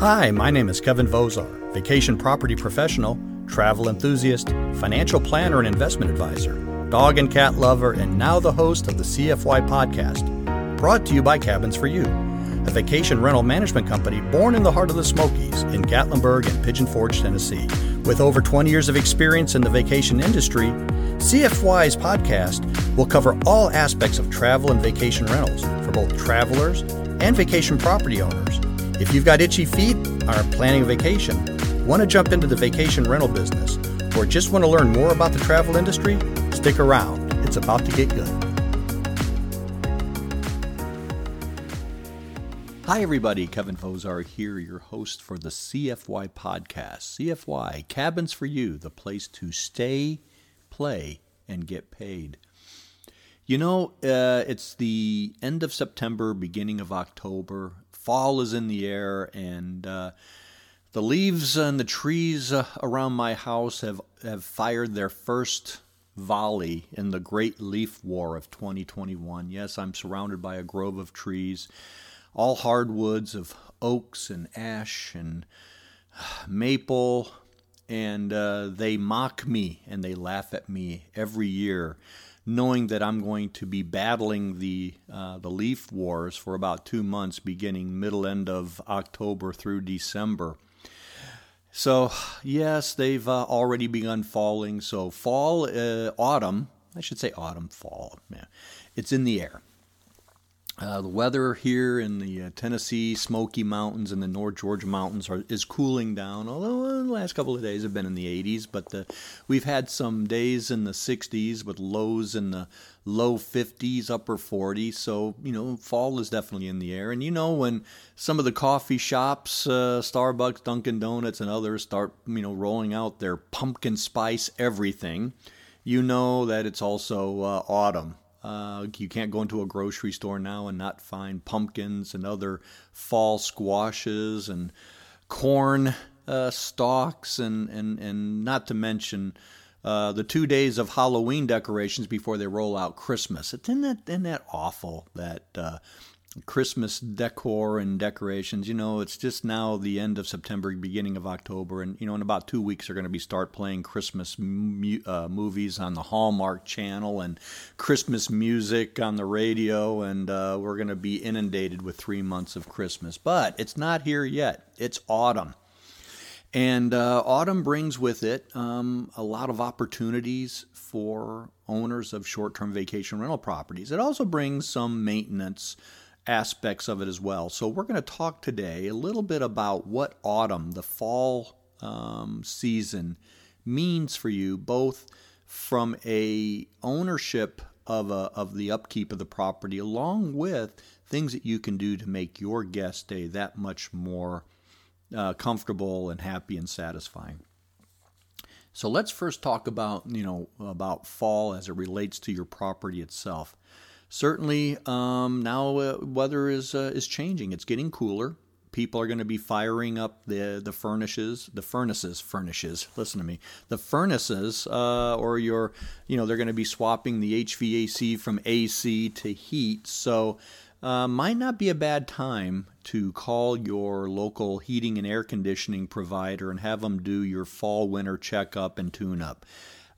Hi, my name is Kevin Vozar, vacation property professional, travel enthusiast, financial planner, and investment advisor, dog and cat lover, and now the host of the CFY podcast, brought to you by Cabins for You, a vacation rental management company born in the heart of the Smokies in Gatlinburg and Pigeon Forge, Tennessee. With over 20 years of experience in the vacation industry, CFY's podcast will cover all aspects of travel and vacation rentals for both travelers and vacation property owners if you've got itchy feet, are planning a vacation, want to jump into the vacation rental business, or just want to learn more about the travel industry, stick around. It's about to get good. Hi, everybody. Kevin Vozar here, your host for the CFY podcast. CFY, Cabins for You, the place to stay, play, and get paid. You know, uh, it's the end of September, beginning of October fall is in the air, and uh, the leaves and the trees uh, around my house have, have fired their first volley in the Great Leaf War of 2021. Yes, I'm surrounded by a grove of trees, all hardwoods of oaks and ash and maple, and uh, they mock me and they laugh at me every year knowing that I'm going to be battling the uh, the leaf wars for about two months, beginning middle end of October through December. So yes, they've uh, already begun falling. So fall, uh, autumn, I should say autumn, fall. Yeah, it's in the air. Uh, the weather here in the uh, Tennessee Smoky Mountains and the North Georgia Mountains are, is cooling down. Although uh, the last couple of days have been in the 80s, but we've had some days in the 60s with lows in the low 50s, upper 40s. So you know, fall is definitely in the air. And you know, when some of the coffee shops, uh, Starbucks, Dunkin' Donuts, and others start you know rolling out their pumpkin spice everything, you know that it's also uh, autumn uh, you can't go into a grocery store now and not find pumpkins and other fall squashes and corn uh, stalks, and, and, and not to mention uh, the two days of Halloween decorations before they roll out Christmas. Isn't that, isn't that awful that uh, Christmas decor and decorations. You know, it's just now the end of September, beginning of October, and you know, in about two weeks, they're going to be start playing Christmas uh, movies on the Hallmark Channel and Christmas music on the radio, and uh, we're going to be inundated with three months of Christmas. But it's not here yet. It's autumn. And uh, autumn brings with it um, a lot of opportunities for owners of short term vacation rental properties. It also brings some maintenance aspects of it as well. So we're going to talk today a little bit about what autumn, the fall um, season, means for you, both from a ownership of a, of the upkeep of the property, along with things that you can do to make your guest stay that much more uh, comfortable and happy and satisfying. So let's first talk about you know about fall as it relates to your property itself. Certainly, um, now uh, weather is uh, is changing. It's getting cooler. People are going to be firing up the the furnaces, the furnaces, furnaces. Listen to me, the furnaces, uh, or your, you know, they're going to be swapping the HVAC from AC to heat. So, uh, might not be a bad time to call your local heating and air conditioning provider and have them do your fall winter checkup and tune up.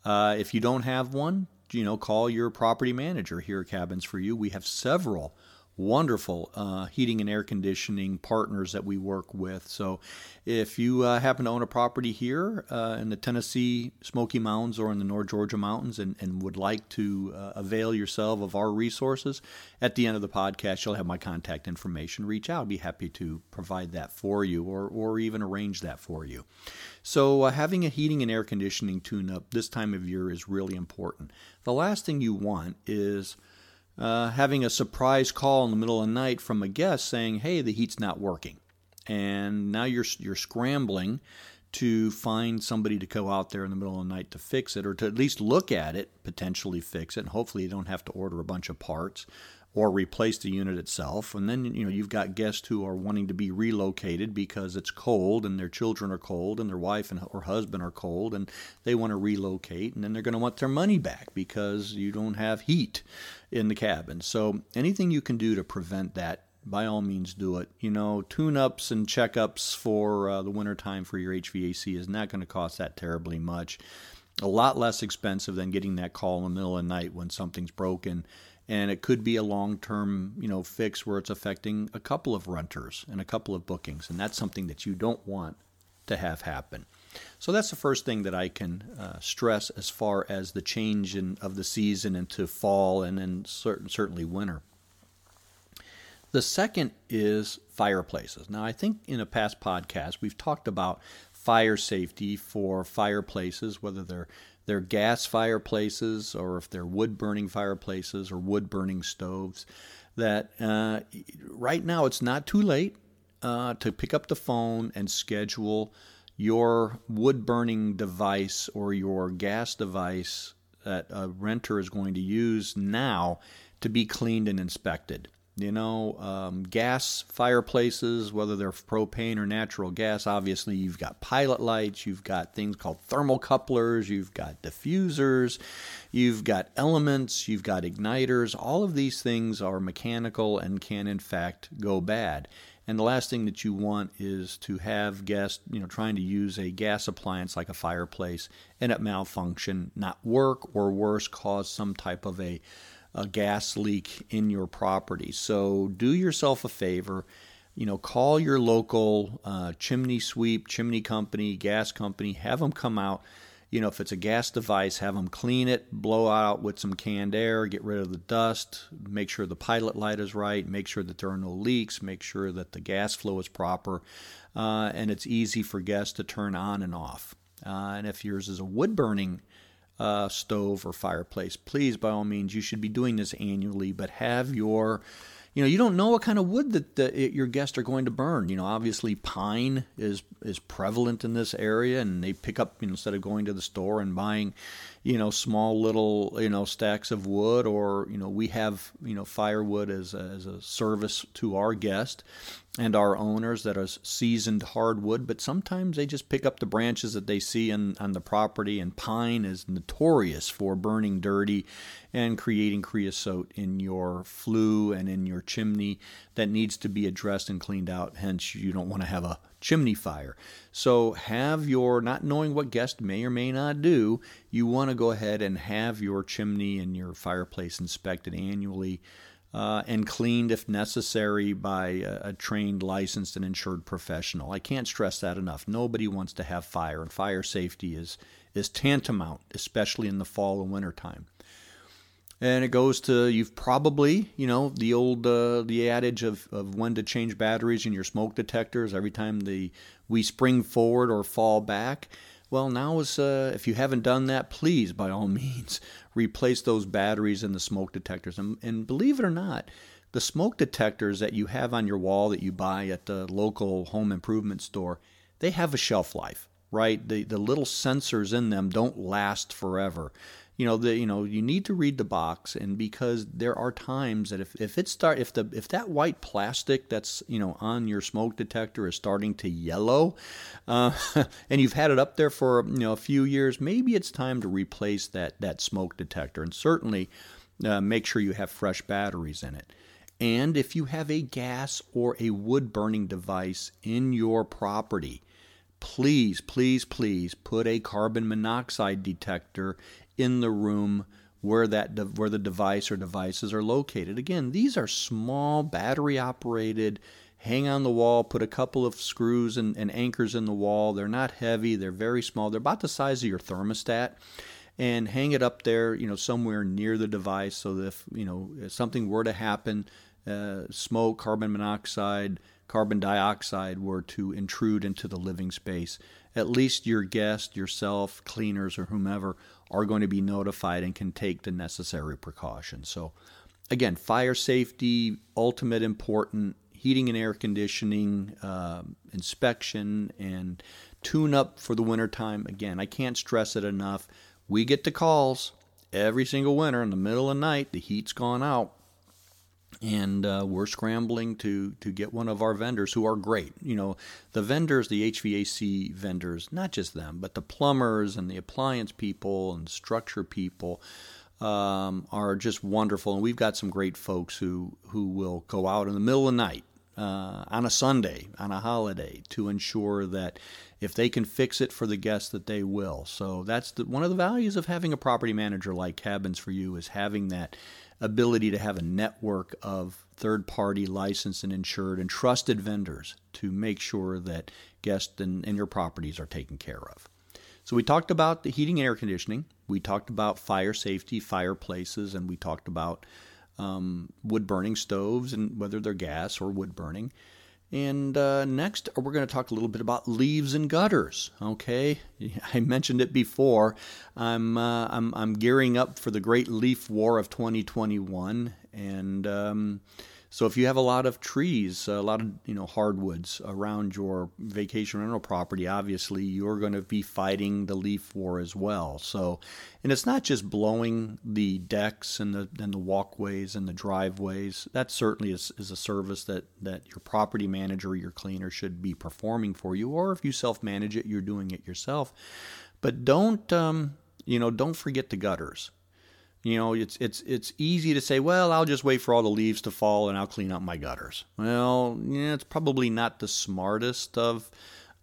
Uh, if you don't have one, you know, call your property manager here at Cabins for You. We have several wonderful uh, heating and air conditioning partners that we work with. So, if you uh, happen to own a property here uh, in the Tennessee Smoky Mountains or in the North Georgia Mountains and, and would like to uh, avail yourself of our resources, at the end of the podcast, you'll have my contact information. Reach out. I'd be happy to provide that for you or, or even arrange that for you. So, uh, having a heating and air conditioning tune up this time of year is really important. The last thing you want is uh, having a surprise call in the middle of the night from a guest saying, "Hey, the heat's not working," and now you're you're scrambling to find somebody to go out there in the middle of the night to fix it, or to at least look at it, potentially fix it, and hopefully you don't have to order a bunch of parts or replace the unit itself. And then you know you've got guests who are wanting to be relocated because it's cold and their children are cold and their wife and or husband are cold and they want to relocate and then they're going to want their money back because you don't have heat in the cabin. So anything you can do to prevent that by all means do it. You know, tune ups and checkups for uh, the wintertime for your HVAC is not going to cost that terribly much. A lot less expensive than getting that call in the middle of the night when something's broken. And it could be a long term, you know, fix where it's affecting a couple of renters and a couple of bookings. And that's something that you don't want to have happen. So that's the first thing that I can uh, stress as far as the change in, of the season into fall and then certain, certainly winter. The second is fireplaces. Now, I think in a past podcast we've talked about fire safety for fireplaces, whether they're they're gas fireplaces or if they're wood burning fireplaces or wood burning stoves. That uh, right now it's not too late uh, to pick up the phone and schedule your wood burning device or your gas device that a renter is going to use now to be cleaned and inspected. You know, um, gas fireplaces, whether they're propane or natural gas, obviously you've got pilot lights, you've got things called thermocouplers, you've got diffusers, you've got elements, you've got igniters. All of these things are mechanical and can, in fact, go bad. And the last thing that you want is to have guests, you know, trying to use a gas appliance like a fireplace and it malfunction, not work, or worse, cause some type of a a gas leak in your property. So do yourself a favor. You know, call your local uh, chimney sweep, chimney company, gas company, have them come out. You know, if it's a gas device, have them clean it, blow out with some canned air, get rid of the dust, make sure the pilot light is right, make sure that there are no leaks, make sure that the gas flow is proper, uh, and it's easy for guests to turn on and off. Uh, and if yours is a wood burning uh, stove or fireplace, please, by all means, you should be doing this annually, but have your you know you don't know what kind of wood that the, your guests are going to burn. You know obviously pine is is prevalent in this area and they pick up you know, instead of going to the store and buying you know small little you know stacks of wood or you know we have you know firewood as a, as a service to our guest and our owners that are seasoned hardwood, but sometimes they just pick up the branches that they see on, on the property. And pine is notorious for burning dirty and creating creosote in your flue and in your chimney that needs to be addressed and cleaned out. Hence, you don't want to have a chimney fire. So, have your, not knowing what guest may or may not do, you want to go ahead and have your chimney and your fireplace inspected annually uh, and cleaned if necessary by a, a, trained, licensed, and insured professional. I can't stress that enough. Nobody wants to have fire, and fire safety is is tantamount, especially in the fall and winter time. And it goes to you've probably you know the old uh, the adage of, of when to change batteries in your smoke detectors every time the we spring forward or fall back. Well, now is uh, if you haven't done that, please by all means replace those batteries in the smoke detectors. And, and believe it or not, the smoke detectors that you have on your wall that you buy at the local home improvement store, they have a shelf life, right? The the little sensors in them don't last forever you know the you know you need to read the box and because there are times that if, if it start if the if that white plastic that's you know on your smoke detector is starting to yellow uh, and you've had it up there for you know a few years maybe it's time to replace that that smoke detector and certainly uh, make sure you have fresh batteries in it. And if you have a gas or a wood burning device in your property please, please, please put a carbon monoxide detector in the room where that de- where the device or devices are located. Again, these are small battery operated. Hang on the wall, put a couple of screws and, and anchors in the wall. They're not heavy, they're very small. They're about the size of your thermostat and hang it up there, you know, somewhere near the device so that if, you know, if something were to happen, uh, smoke, carbon monoxide, carbon dioxide were to intrude into the living space, at least your guest, yourself, cleaners, or whomever are going to be notified and can take the necessary precautions. So, again, fire safety, ultimate important, heating and air conditioning, uh, inspection, and tune up for the wintertime. Again, I can't stress it enough. We get the calls every single winter in the middle of the night, the heat's gone out and uh, we're scrambling to to get one of our vendors who are great. You know, the vendors, the HVAC vendors, not just them, but the plumbers and the appliance people and structure people. um, are just wonderful, and we've got some great folks who who will go out in the middle of the night uh, on a Sunday, on a holiday, to ensure that if they can fix it for the guests, that they will. So that's the, one of the values of having a property manager like Cabins for You is having that ability to have a network of third-party licensed and insured and trusted vendors to make sure that guests and, and your properties are taken care of. So we talked about the heating and air conditioning. We talked about fire safety, fireplaces, and we talked about um, wood burning stoves and whether they're gas or wood burning. And uh, next, we're going to talk a little bit about leaves and gutters. Okay, I mentioned it before. I'm uh, I'm I'm gearing up for the Great Leaf War of 2021, and um, so if you have a lot of trees, a lot of you know hardwoods around your vacation rental property, obviously you're going to be fighting the leaf war as well. So, and it's not just blowing the decks and the and the walkways and the driveways. That certainly is, is a service that that your property manager or your cleaner should be performing for you. Or if you self manage it, you're doing it yourself. But don't um, you know don't forget the gutters. You know, it's it's it's easy to say, well, I'll just wait for all the leaves to fall and I'll clean up my gutters. Well, yeah, it's probably not the smartest of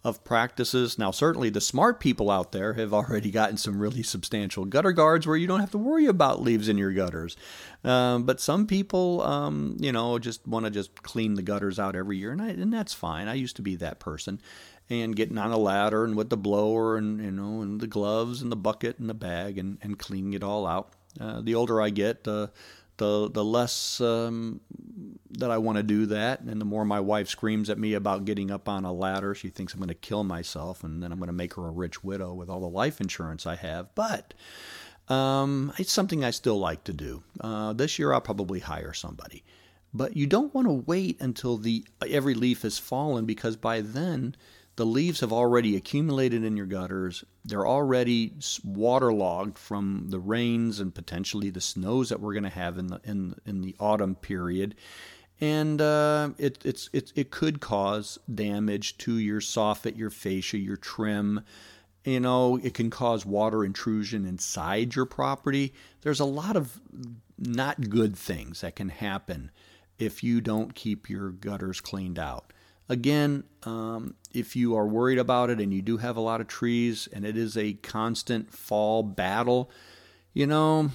of practices. Now, certainly the smart people out there have already gotten some really substantial gutter guards where you don't have to worry about leaves in your gutters. Um, but some people, um, you know, just want to just clean the gutters out every year, and, I, and that's fine. I used to be that person. And getting on a ladder and with the blower and you know and the gloves and the bucket and the bag and, and cleaning it all out. Uh, the older I get, the the less um, that I want to do that, and the more my wife screams at me about getting up on a ladder. She thinks I'm going to kill myself, and then I'm going to make her a rich widow with all the life insurance I have. But um, it's something I still like to do. Uh, this year, I'll probably hire somebody. But you don't want to wait until the every leaf has fallen because by then the leaves have already accumulated in your gutters. They're already waterlogged from the rains and potentially the snows that we're going to have in the in in the autumn period, and uh, it it's it it could cause damage to your soffit, your fascia, your trim. You know, it can cause water intrusion inside your property. There's a lot of not good things that can happen if you don't keep your gutters cleaned out. Again, um, if you are worried about it and you do have a lot of trees and it is a constant fall battle, you know,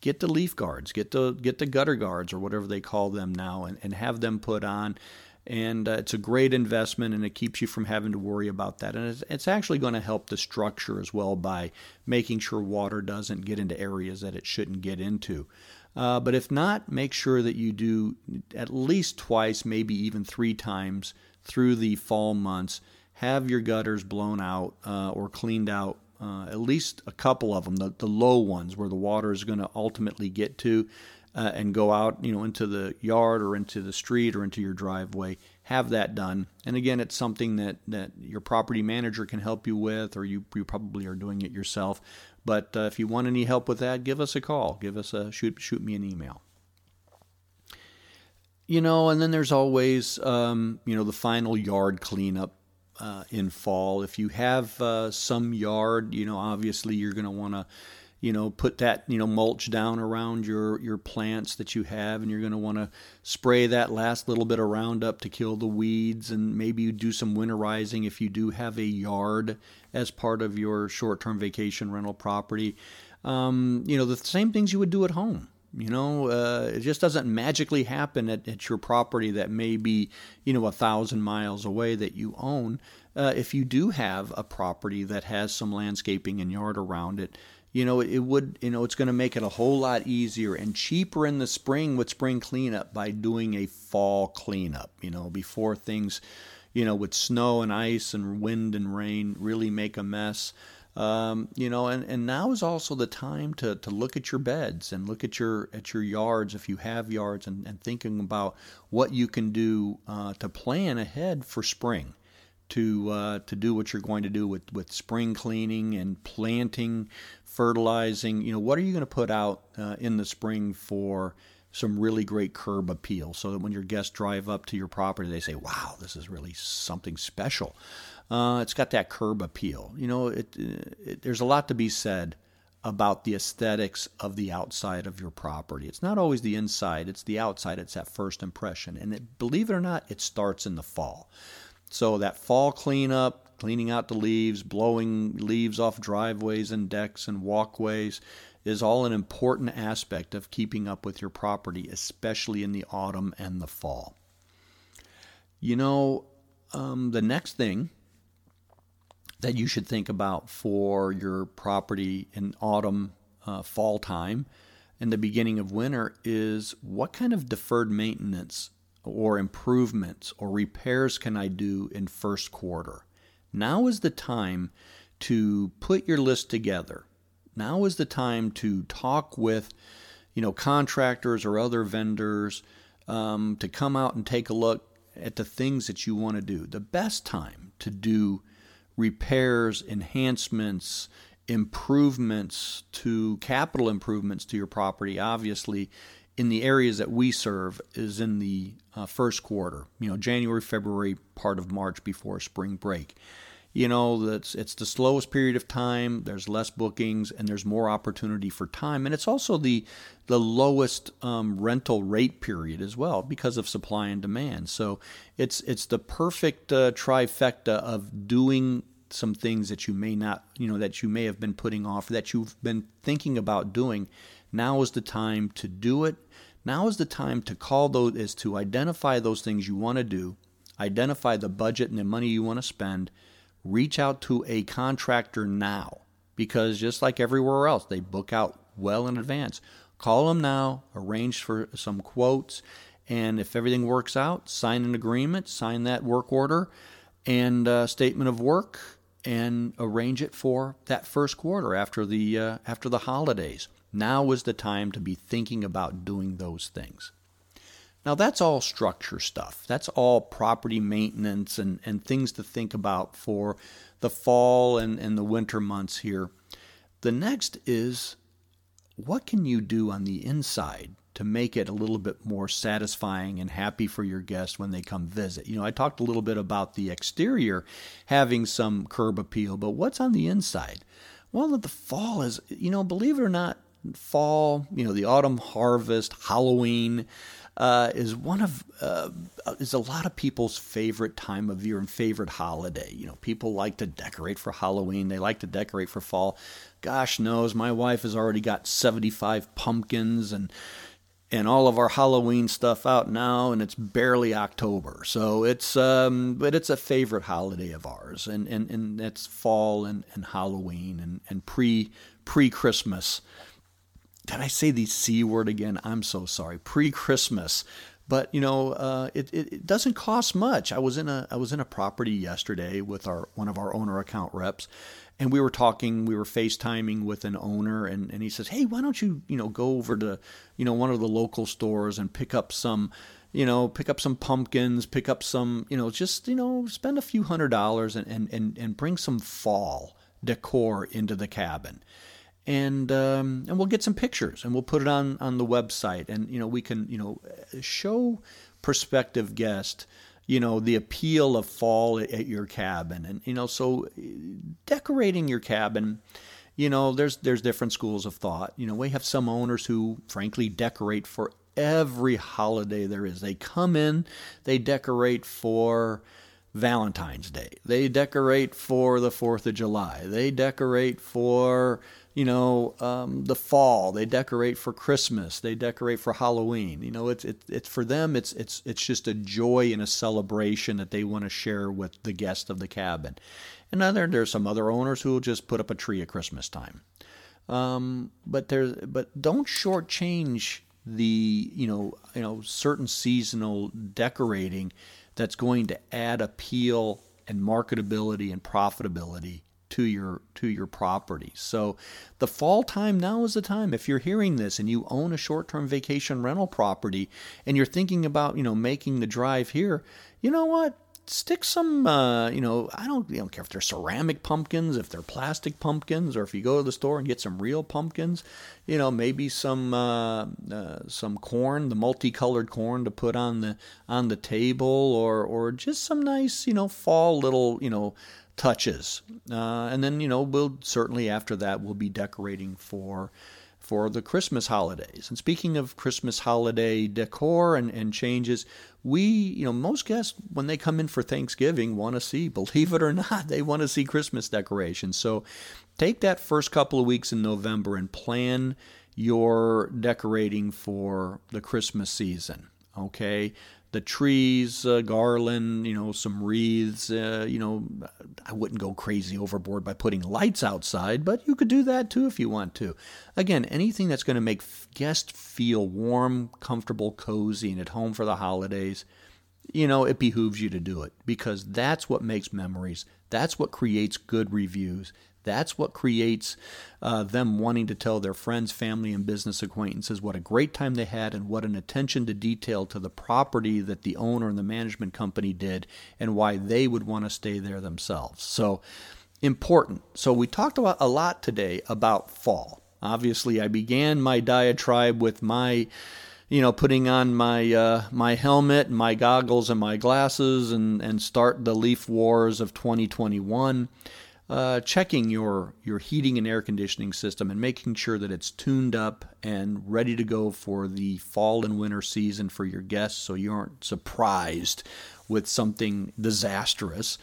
get the leaf guards, get the get the gutter guards or whatever they call them now, and, and have them put on. And uh, it's a great investment, and it keeps you from having to worry about that. And it's, it's actually going to help the structure as well by making sure water doesn't get into areas that it shouldn't get into. Uh, but if not, make sure that you do at least twice, maybe even three times through the fall months. Have your gutters blown out uh, or cleaned out, uh, at least a couple of them, the, the low ones where the water is going to ultimately get to. Uh, and go out, you know, into the yard or into the street or into your driveway. Have that done. And again, it's something that, that your property manager can help you with, or you, you probably are doing it yourself. But uh, if you want any help with that, give us a call. Give us a shoot shoot me an email. You know, and then there's always um, you know the final yard cleanup uh, in fall. If you have uh, some yard, you know, obviously you're going to want to you know put that you know mulch down around your your plants that you have and you're going to want to spray that last little bit of roundup to kill the weeds and maybe you do some winterizing if you do have a yard as part of your short-term vacation rental property. Um, you know the same things you would do at home you know? Uh, it just doesn't magically happen at, at your property that may be you know a thousand miles away that you own. Uh, if you do have a property that has some landscaping and yard around it you know, it would, you know, it's going to make it a whole lot easier and cheaper in the spring with spring cleanup by doing a fall cleanup, you know, before things, you know, with snow and ice and wind and rain really make a mess. Um, you know, and, and now is also the time to, to look at your beds and look at your at your yards if you have yards and, and thinking about what you can do uh, to plan ahead for spring to uh, to do what you're going to do with, with spring cleaning and planting, fertilizing. You know, what are you going to put out uh, in the spring for some really great curb appeal, so that when your guests drive up to your property, they say, "Wow, this is really something special." Uh, it's got that curb appeal. You know, it, it, there's a lot to be said about the aesthetics of the outside of your property. It's not always the inside, it's the outside. It's that first impression. And it, believe it or not, it starts in the fall. So that fall cleanup, cleaning out the leaves, blowing leaves off driveways and decks and walkways is all an important aspect of keeping up with your property, especially in the autumn and the fall. You know, um, the next thing that you should think about for your property in autumn, uh, fall time, and the beginning of winter is what kind of deferred maintenance or improvements or repairs can I do in first quarter? Now is the time to put your list together. Now is the time to talk with, you know, contractors or other vendors um, to come out and take a look at the things that you want to do. The best time to do repairs, enhancements, improvements to capital improvements to your property, obviously, in the areas that we serve, is in the uh, first quarter, you know, January, February, part of March before spring break. You know that's it's the slowest period of time there's less bookings and there's more opportunity for time. And it's also the the lowest um, rental rate period as well because of supply and demand. So it's it's the perfect uh, trifecta of doing some things that you may not you know that you may have been putting off that you've been thinking about doing. Now is the time to do it now is the time to call those is to identify those things you want to do identify the budget and the money you want to spend reach out to a contractor now because just like everywhere else, they book out well in advance. Call them now, arrange for some quotes, and if everything works out, sign an agreement, sign that work order and uh, statement of work, and arrange it for that first quarter after the uh, after the holidays. Now is the time to be thinking about doing those things. Now, that's all structure stuff. That's all property maintenance and, and things to think about for the fall and, and the winter months here. The next is what can you do on the inside to make it a little bit more satisfying and happy for your guests when they come visit? You know, I talked a little bit about the exterior having some curb appeal, but what's on the inside? Well, the fall is, you know, believe it or not, fall, you know, the autumn harvest, Halloween, uh, is one of uh, is a lot of people's favorite time of year and favorite holiday. You know, people like to decorate for Halloween. They like to decorate for fall. Gosh knows, my wife has already got seventy five pumpkins and and all of our Halloween stuff out now, and it's barely October. So it's um, but it's a favorite holiday of ours, and and and it's fall and, and Halloween and and pre pre Christmas did I say the C word again? I'm so sorry. Pre Christmas. But you know, uh, it, it, it doesn't cost much. I was in a I was in a property yesterday with our one of our owner account reps, and we were talking. We were FaceTiming with an owner, and, and he says, "Hey, why don't you you know go over to you know one of the local stores and pick up some you know, pick up some pumpkins, pick up some, you know, just, you know, spend a few hundred dollars and, and, and, and bring some fall decor into the cabin and um, and we'll get some pictures and we'll put it on on the website. And you know we can you know show prospective guests you know the appeal of fall at your cabin. And you know so decorating your cabin you know there's there's different schools of thought. You know we have some owners who frankly decorate for every holiday there is. They come in they decorate for Valentine's Day. They decorate for the 4th of July. They decorate for you know, um, the fall. They decorate for Christmas. They decorate for Halloween. You know, it's it, it's for them. It's it's it's just a joy and a celebration that they want to share with the guest of the cabin. And then there, there's some other owners who will just put up a tree at Christmas time. Um, but there's but don't shortchange the you know you know certain seasonal decorating that's going to add appeal and marketability and profitability to your to your property. So the fall time now is the time. If you're hearing this and you own a short-term vacation rental property and you're thinking about, you know, making the drive here, you know what? Stick some, uh, you know, I don't, you don't care if they're ceramic pumpkins, if they're plastic pumpkins, or if you go to the store and get some real pumpkins, you know, maybe some uh, uh, some corn, the multicolored corn to put on the on the table, or or just some nice, you know, fall little, you know, touches. Uh, and then, you know, we'll certainly after that we'll be decorating for for the Christmas holidays. And speaking of Christmas holiday decor and, and changes, we, you know, most guests, when they come in for Thanksgiving, want to see, believe it or not, they want to see Christmas decorations. So take that first couple of weeks in November and plan your decorating for the Christmas season. Okay, the trees, uh, garland, you know, some wreaths. Uh, you know, I wouldn't go crazy overboard by putting lights outside, but you could do that too if you want to. Again, anything that's going to make guests feel warm, comfortable, cozy, and at home for the holidays. You know, it behooves you to do it because that's what makes memories. That's what creates good reviews. That's what creates uh, them wanting to tell their friends, family, and business acquaintances what a great time they had and what an attention to detail to the property that the owner and the management company did and why they would want to stay there themselves. So, important. So, we talked about a lot today about fall. Obviously, I began my diatribe with my you know, putting on my uh, my helmet, my goggles, and my glasses, and and start the leaf wars of 2021 uh, checking your your heating and air conditioning system and making sure that it's tuned up and ready to go for the fall and winter season for your guests, so you aren't surprised with something disastrous.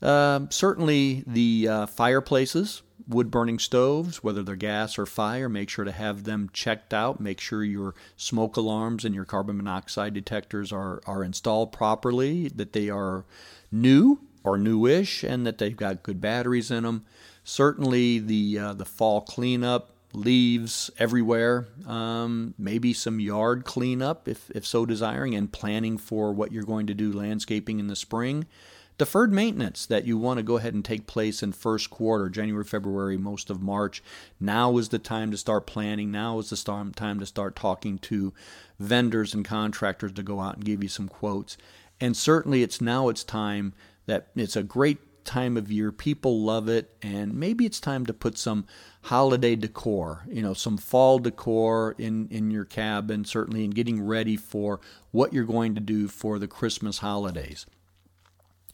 Uh, certainly, the uh, fireplaces, wood burning stoves, whether they're gas or fire, make sure to have them checked out. Make sure your smoke alarms and your carbon monoxide detectors are, are installed properly, that they are new or newish and that they've got good batteries in them. Certainly, the uh, the fall cleanup, leaves everywhere, um, maybe some yard cleanup if, if so desiring, and planning for what you're going to do landscaping in the spring. Deferred maintenance that you want to go ahead and take place in first quarter, January, February, most of March. Now is the time to start planning. Now is the time to start talking to vendors and contractors to go out and give you some quotes. And certainly, it's now it's time that it's a great time of year. People love it, and maybe it's time to put some holiday decor, you know, some fall decor in, in your cabin, certainly, and getting ready for what you're going to do for the Christmas holidays.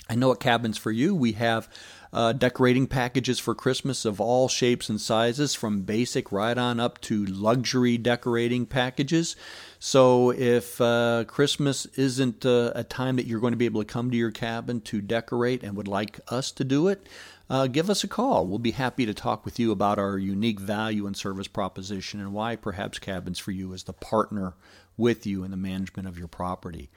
I know at Cabins for You, we have uh, decorating packages for Christmas of all shapes and sizes, from basic right on up to luxury decorating packages. So if uh, Christmas isn't uh, a time that you're going to be able to come to your cabin to decorate and would like us to do it, uh, give us a call. We'll be happy to talk with you about our unique value and service proposition and why perhaps Cabins for You is the partner with you in the management of your property.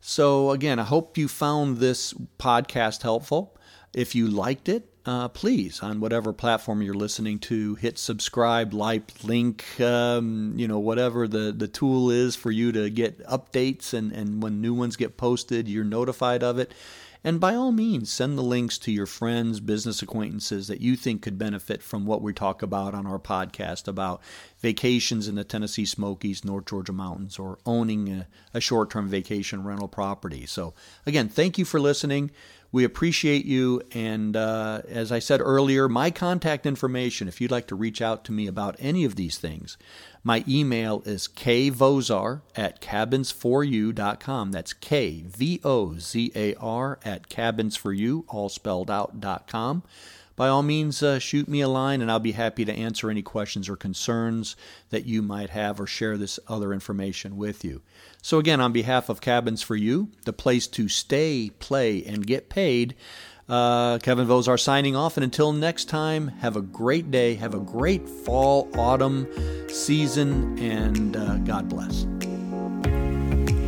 So, again, I hope you found this podcast helpful. If you liked it, uh, please, on whatever platform you're listening to, hit subscribe, like, link, um, you know, whatever the, the tool is for you to get updates and, and when new ones get posted, you're notified of it. And by all means, send the links to your friends, business acquaintances that you think could benefit from what we talk about on our podcast about vacations in the Tennessee Smokies, North Georgia Mountains, or owning a, a short term vacation rental property. So, again, thank you for listening. We appreciate you. And uh, as I said earlier, my contact information, if you'd like to reach out to me about any of these things, my email is kvozar at cabins4u.com. That's K V O Z A R at cabins4u, all spelled out.com by all means, uh, shoot me a line and I'll be happy to answer any questions or concerns that you might have or share this other information with you. So, again, on behalf of Cabins for You, the place to stay, play, and get paid, uh, Kevin Vozar signing off. And until next time, have a great day, have a great fall, autumn season, and uh, God bless.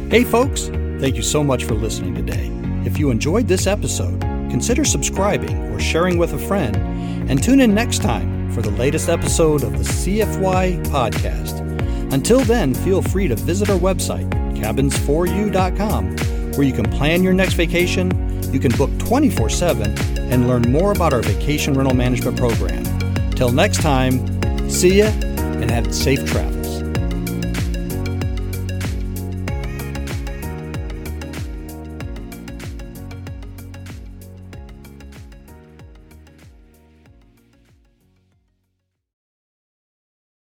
Hey, folks, thank you so much for listening today. If you enjoyed this episode, consider subscribing or sharing with a friend, and tune in next time for the latest episode of the CFY podcast. Until then, feel free to visit our website, cabins4u.com, where you can plan your next vacation, you can book 24 7, and learn more about our vacation rental management program. Till next time, see ya and have safe travel.